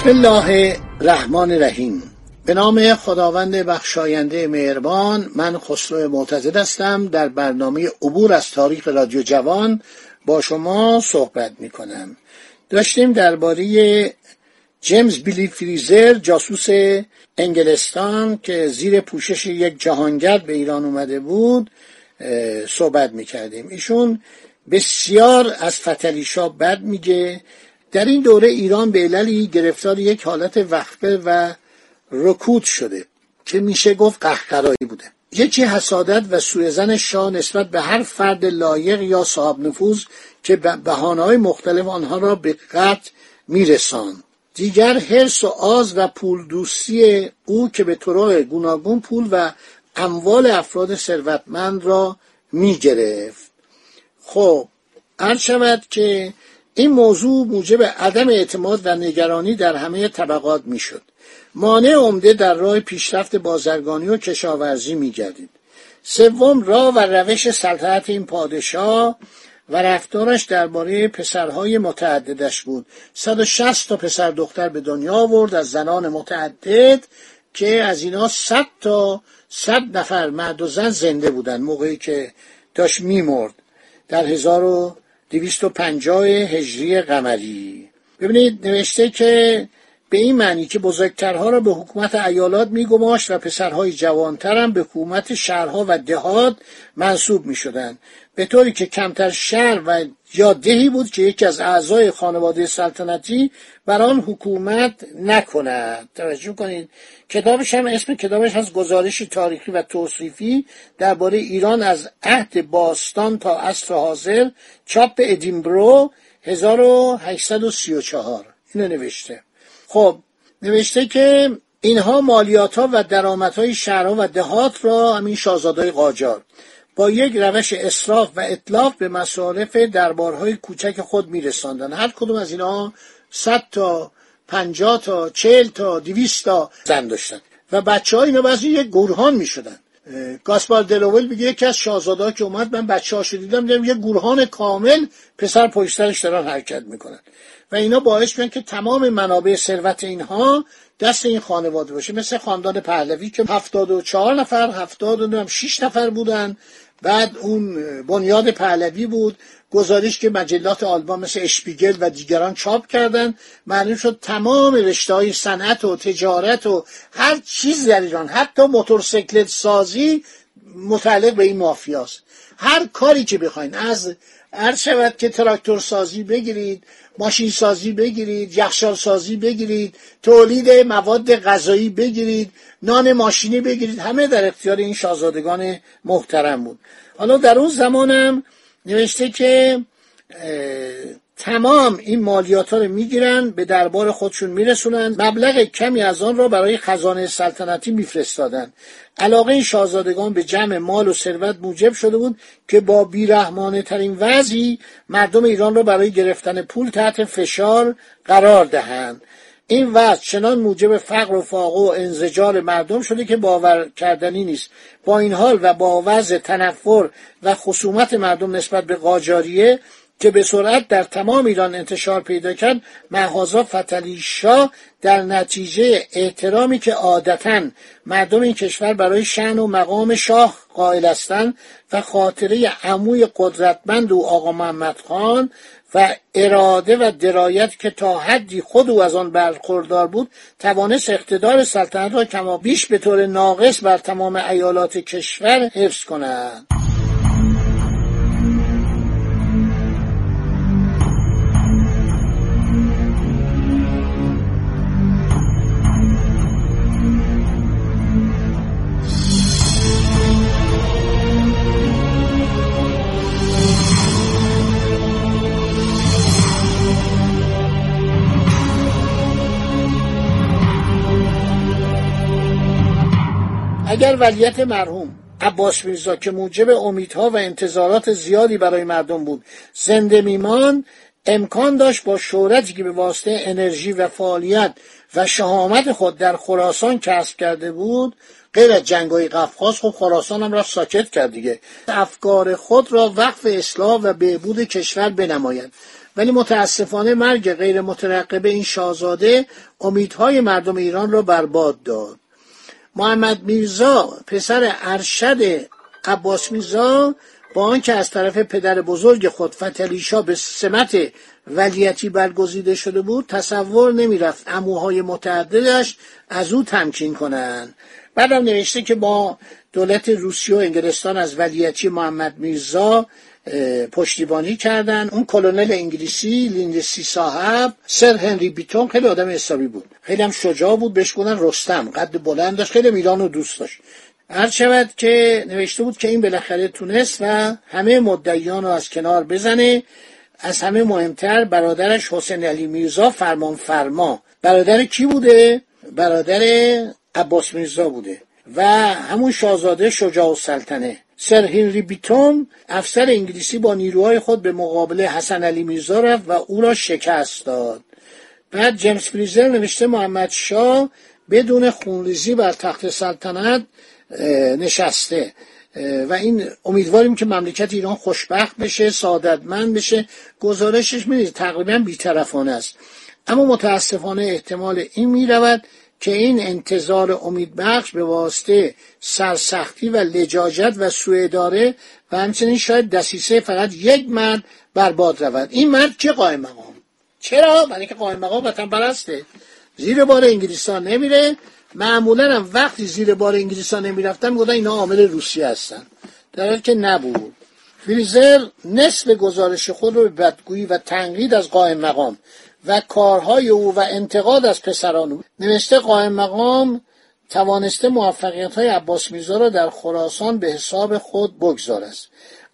بسم الله الرحمن الرحیم. به نام خداوند بخشاینده مهربان من خسرو معتزد هستم. در برنامه عبور از تاریخ رادیو جوان با شما صحبت می کنم داشتیم درباره جیمز بیلی فریزر جاسوس انگلستان که زیر پوشش یک جهانگرد به ایران اومده بود صحبت می کردیم ایشون بسیار از فتلیشا بد میگه. در این دوره ایران به عللی گرفتار یک حالت وقفه و رکود شده که میشه گفت قهقرایی بوده. یکی حسادت و سوء شاه نسبت به هر فرد لایق یا صاحب نفوذ که به های مختلف آنها را به قتل میرسان دیگر حرس و آز و پول دوستی او که به طرق گوناگون پول و اموال افراد ثروتمند را می‌گرفت. خب هر شود که این موضوع موجب عدم اعتماد و نگرانی در همه طبقات می‌شد. مانع عمده در راه پیشرفت بازرگانی و کشاورزی میگردید. سوم راه و روش سلطنت این پادشاه و رفتارش درباره پسرهای متعددش بود. 160 تا پسر دختر به دنیا آورد از زنان متعدد که از اینا 100 تا 100 نفر مرد و زن زنده بودن موقعی که داشت میمرد. در 1250 هجری قمری ببینید نوشته که به این معنی که بزرگترها را به حکومت ایالات میگماشت و پسرهای جوانتر هم به حکومت شهرها و دهات منصوب می شدن. به طوری که کمتر شهر و یا دهی بود که یکی از اعضای خانواده سلطنتی بر آن حکومت نکند. توجه کنید کتابش هم اسم کتابش هست گزارشی تاریخی و توصیفی درباره ایران از عهد باستان تا عصر حاضر چاپ ادینبرو 1834 اینو نوشته. خب نوشته که اینها مالیات ها و درآمدهای های شهرها و دهات را همین شاهزادای قاجار با یک روش اصراف و اطلاف به مصارف دربارهای کوچک خود میرساندن هر کدوم از اینها صد تا پنجاه تا چهل تا دویست تا زن داشتن و بچه ها اینا بعضی یک گورهان می شدن گاسپار دلوول میگه یکی از شاهزاده که اومد من بچه ها دیدم دیدم یه گورهان کامل پسر پشترش دارن حرکت می‌کنن. و اینا باعث میشن که تمام منابع ثروت اینها دست این خانواده باشه. مثل خاندان پهلوی که هفتاد و چهار نفر هفتاد و شیش نفر بودن. بعد اون بنیاد پهلوی بود گزارش که مجلات آلمان مثل اشپیگل و دیگران چاپ کردن معلوم شد تمام رشته های صنعت و تجارت و هر چیز در ایران حتی موتورسیکلت سازی متعلق به این مافیاست. هر کاری که بخواین از هر شود که تراکتور سازی بگیرید ماشین سازی بگیرید یخشال سازی بگیرید تولید مواد غذایی بگیرید نان ماشینی بگیرید همه در اختیار این شاهزادگان محترم بود. حالا در اون زمانم نوشته که تمام این مالیات ها رو می‌گیرن به دربار خودشون میرسونن. مبلغ کمی از آن را برای خزانه سلطنتی میفرستادن. علاقه شاهزادگان به جمع مال و ثروت موجب شده بود که با بیرحمانه ترین وضعی مردم ایران را برای گرفتن پول تحت فشار قرار دهند. این وضع چنان موجب فقر و فاقه و انزجار مردم شده که باور کردنی نیست. با این حال و با وضع تنفر و خصومت مردم نسبت به قاجاریه که به سرعت در تمام ایران انتشار پیدا کرد محازا فتلی شاه در نتیجه احترامی که عادتا مردم این کشور برای شن و مقام شاه قائل هستند و خاطره عموی قدرتمند و آقا محمد خان و اراده و درایت که تا حدی خود او از آن برخوردار بود توانست اقتدار سلطنت را کما بیش به طور ناقص بر تمام ایالات کشور حفظ کند. اگر ولیت مرحوم عباس میرزا که موجب امیدها و انتظارات زیادی برای مردم بود زنده میمان امکان داشت با شهرتی که به واسطه انرژی و فعالیت و شهامت خود در خراسان کسب کرده بود غیر از جنگای قفقاز خب خراسان هم رفت ساکت کرد دیگه. افکار خود را وقف اصلاح و بهبود کشور بنماید. ولی متاسفانه مرگ غیر مترقبه این شاهزاده امیدهای مردم ایران را برباد داد. محمد میرزا پسر ارشد عباس میرزا با آنکه از طرف پدر بزرگ خود فتلیشا به سمت ولیتی برگزیده شده بود تصور نمی‌رفت اموهای متعددش از او تمکین کنند. بعدم نوشته که با دولت روسیه و انگلستان از ولیتی محمد میرزا پشتیبانی کردن. اون کلونل انگلیسی لیندسی صاحب سر هنری بیتون خیلی آدم حسابی بود. خیلی هم شجاع بود بهش گفتن رستم. قد بلند داشت. خیلی میلان رو دوست داشت. هر شود که نوشته بود که این بالاخره تونست و همه مدعیان رو از کنار بزنه از همه مهمتر برادرش حسین علی میرزا فرمان فرما. برادر کی بوده؟ برادر عباس میرزا بوده. و همون شاهزاده شجاع و سلطنه سر هنری بیتون افسر انگلیسی با نیروهای خود به مقابل حسن علی میرزا رفت و او را شکست داد. بعد جیمز فریزر نوشته محمد شاه بدون خونریزی بر تخت سلطنت نشسته. و این امیدواریم که مملکت ایران خوشبخت بشه سعادتمند بشه. گزارشش می‌دید تقریبا بیطرفانه است. اما متاسفانه احتمال این می‌رود که این انتظار امیدبخش به واسطه سرسختی و لجاجت و سوء داره و همچنین شاید دسیسه فقط یک مرد برباد رود. این مرد چه قائم مقام؟ چرا؟ برای که قائم مقام وطن پرسته. زیر بار انگلیسان نمیره. معمولا هم وقتی زیر بار انگلیسان نمی‌رفتن می‌گفتن اینا عامل روسیه هستن. در حالی که نبود. فریزر نصف گزارش خود رو به بدگویی و تنقید از قائم مقام و کارهای او و انتقاد از پسران او. نوشته قائم مقام توانسته موفقیت های عباس میرزا را در خراسان به حساب خود بگذارد.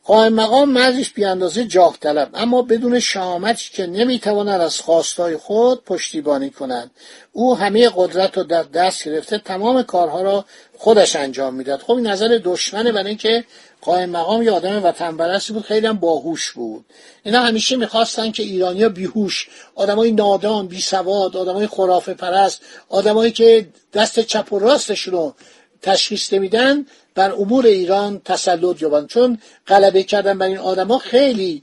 قائم مقام مردیش بیاندازه جاه طلب اما بدون شهامتی که نمی‌تواند از خواستای خود پشتیبانی کند. او همه قدرت رو در دست گرفته تمام کارها را خودش انجام می‌داد. خب این نظر دشمنه برای اینکه قائم مقام یه آدم وطن بود خیلی هم باهوش بود. اینا همیشه می‌خواستن که ایرانیا بیهوش آدمای نادان بی سواد آدمای خرافه پرست آدمایی که دست چپ و راستشون تشخیص نمیدن بر امور ایران تسلط یابند چون غلبه کردن بر این آدما خیلی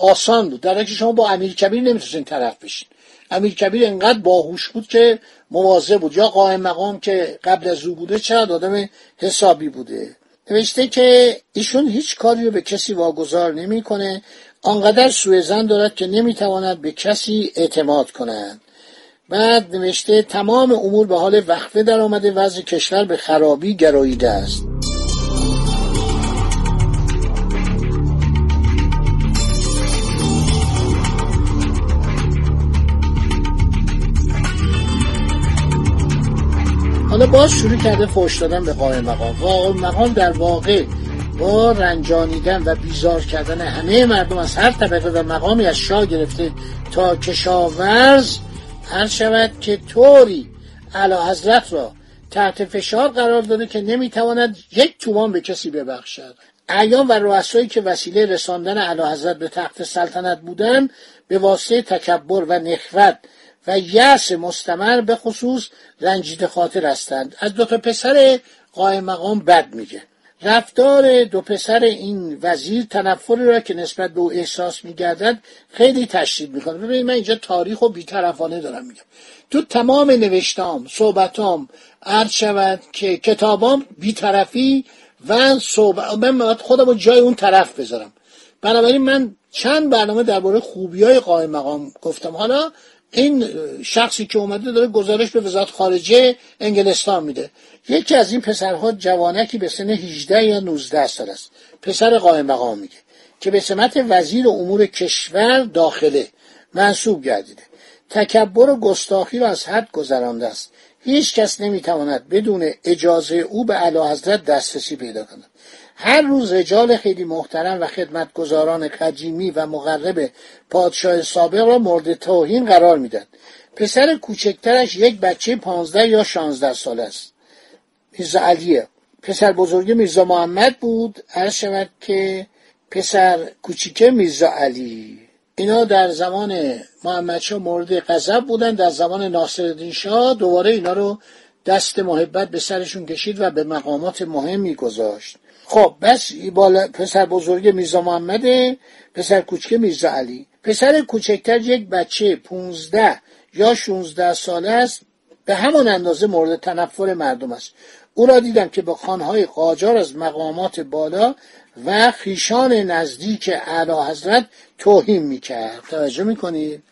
آسان بود. در که شما با امیر کبیر نمی‌تونستین طرف بشین. امیر کبیر انقدر باهوش بود که مواظب بود. یا قائم مقام که قبل از او بوده چقدر آدم حسابی بوده. نوشته که ایشون هیچ کاری رو به کسی واگذار نمی‌کنه. آنقدر سوء زن دارد که نمی‌تواند به کسی اعتماد کند. بعد نوشته تمام امور به حال وقفه در آمده وضع کشور به خرابی گراییده است. حالا باز شروع کرده فوش دادن به قائم مقام. قائم مقام در واقع با رنجانیدن و بیزار کردن همه مردم از هر طبقه و مقامی از شاه گرفته تا کشاورز هر شود که طوری علا حضرت را تحت فشار قرار داده که نمی‌تواند یک تومان به کسی ببخشد. ایام و رؤسایی که وسیله رساندن علا حضرت به تخت سلطنت بودند به واسطه تکبر و نخوت و یأس مستمر به خصوص رنجیده خاطر هستند. از دو تا پسر قائم مقام بد میگه. رفتار دو پسر این وزیر تنفری را که نسبت به او احساس میگردد خیلی تشدید می‌کنه. ببینید من اینجا تاریخ و بیطرفانه دارم میگم. تو تمام نوشتام صحبتام عرض شود که کتابام بیطرفی و صحبت من خودم رو جای اون طرف بذارم. بنابراین من چند برنامه درباره خوبی های قائم مقام گفتم. حالا این شخصی که اومده داره گزارش به وزارت خارجه انگلستان میده. یکی از این پسرها جوانکی به سن 18 یا 19 سال است. پسر قائم مقام میگه که به سمت وزیر امور کشور داخله منصوب گردیده. تکبر و گستاخی را از حد گذرانده است. هیچ کس نمی‌تواند بدون اجازه او به اعلی حضرت دسترسی پیدا کند. هر روز رجال خیلی محترم و خدمتگزاران قدیمی و مقرب پادشاه سابق را مورد توهین قرار میدن پسر کوچکترش یک بچه پانزده یا شانزده ساله است. میرزا علیه. پسر بزرگ میرزا محمد بود. عرض شود که پسر کوچیکه میرزا علی. اینا در زمان محمد شا مورد غضب بودن. در زمان ناصرالدین شاه دوباره اینا رو دست محبت به سرشون کشید و به مقامات مهمی گذاشت. خب بس بالا پسر بزرگ میرزا محمد پسر کوچک میرزا علی. پسر کوچکتر یک بچه پونزده یا 16 ساله است به همان اندازه مورد تنفر مردم است. او را دیدم که به خانهای قاجار از مقامات بالا و خیشان نزدیک اعلی حضرت توهین می‌کرد. توجه می‌کنید؟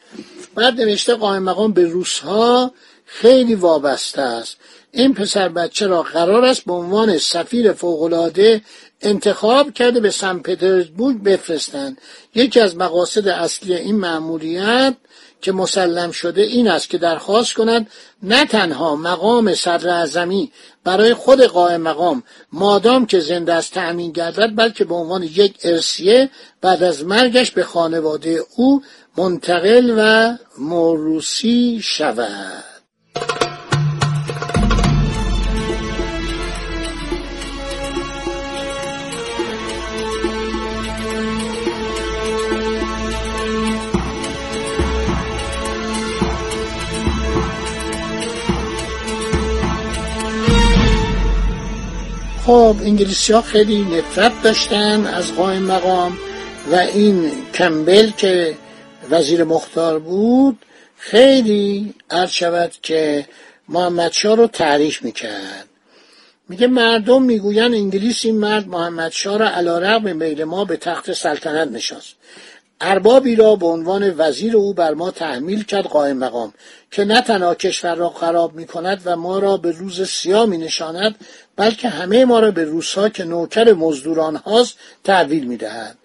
بعد نوشته قائم مقام به روسها خیلی وابسته است. این پسر بچه را قرار است به عنوان سفیر فوقالعاده انتخاب کرده به سن پترزبورگ بفرستند. یکی از مقاصد اصلی این مأموریت که مسلم شده این است که درخواست کنند نه تنها مقام صدر برای خود قائم مقام مادام که زنده است تأمین گردد بلکه به عنوان یک ارسیه بعد از مرگش به خانواده او منتقل و موروسی شود. خب انگلیسی ها خیلی نفرت داشتن از قائم مقام و این کمبل که وزیر مختار بود خیلی عرض شود که محمد شاه رو تعریف می‌کرد. میگه مردم می‌گوین انگلیس این مرد محمد شاه را علا رقم میل ما به تخت سلطنت نشاست. اربابی را به عنوان وزیر او بر ما تحمیل کرد قائم مقام که نه تنها کشور را خراب می کند و ما را به روز سیاه می نشاند بلکه همه ما را به روزها که نوکر مزدوران هاست تحویل می دهد.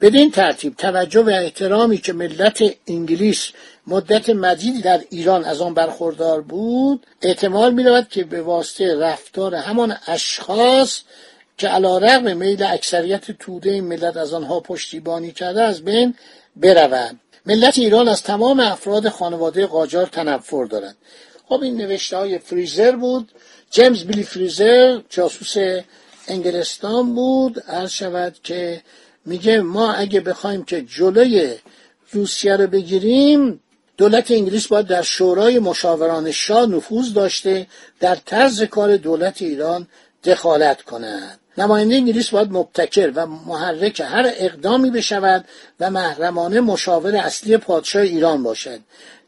بدین ترتیب توجه و احترامی که ملت انگلیس مدت مدیدی در ایران از آن برخوردار بود احتمال می رود که به واسطه رفتار همان اشخاص که علا رقم میل اکثریت توده این ملت از آنها پشتیبانی کرده از بین برود ملت ایران از تمام افراد خانواده قاجار تنفر دارد. خب این نوشته های فریزر بود. جیمز بیلی فریزر جاسوس انگلستان بود. عرض شود که میگه ما اگه بخوایم که جلوی روسیه رو بگیریم دولت انگلیس باید در شورای مشاوران شاه نفوذ داشته در طرز کار دولت ایران دخالت کند. نماینده انگلیس باید مبتکر و محرک هر اقدامی بشود و محرمانه مشاور اصلی پادشاه ایران باشد.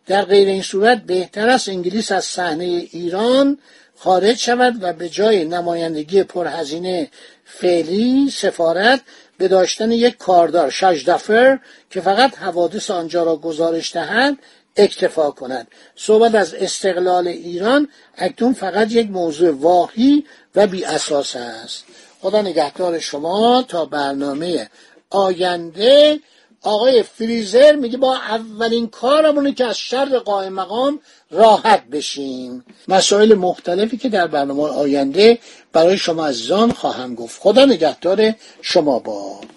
در غیر این صورت بهتر است انگلیس از صحنه ایران خارج شود و به جای نمایندگی پرهزینه فعلی سفارت به داشتن یک کاردار شجدفر که فقط حوادث آنجا را گزارش دهد اکتفا کند. صحبت از استقلال ایران اکنون فقط یک موضوع واهی و بی اساس است. خدا نگهدار شما تا برنامه آینده آقای فریزر میگه با اولین کارمونه که از شر قائم مقام راحت بشیم. مسائل مختلفی که در برنامه آینده برای شما عزیزان خواهم گفت. خدا نگهدار شما باد.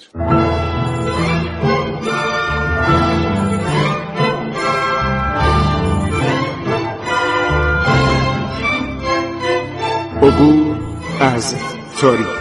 عبور از تاریخ.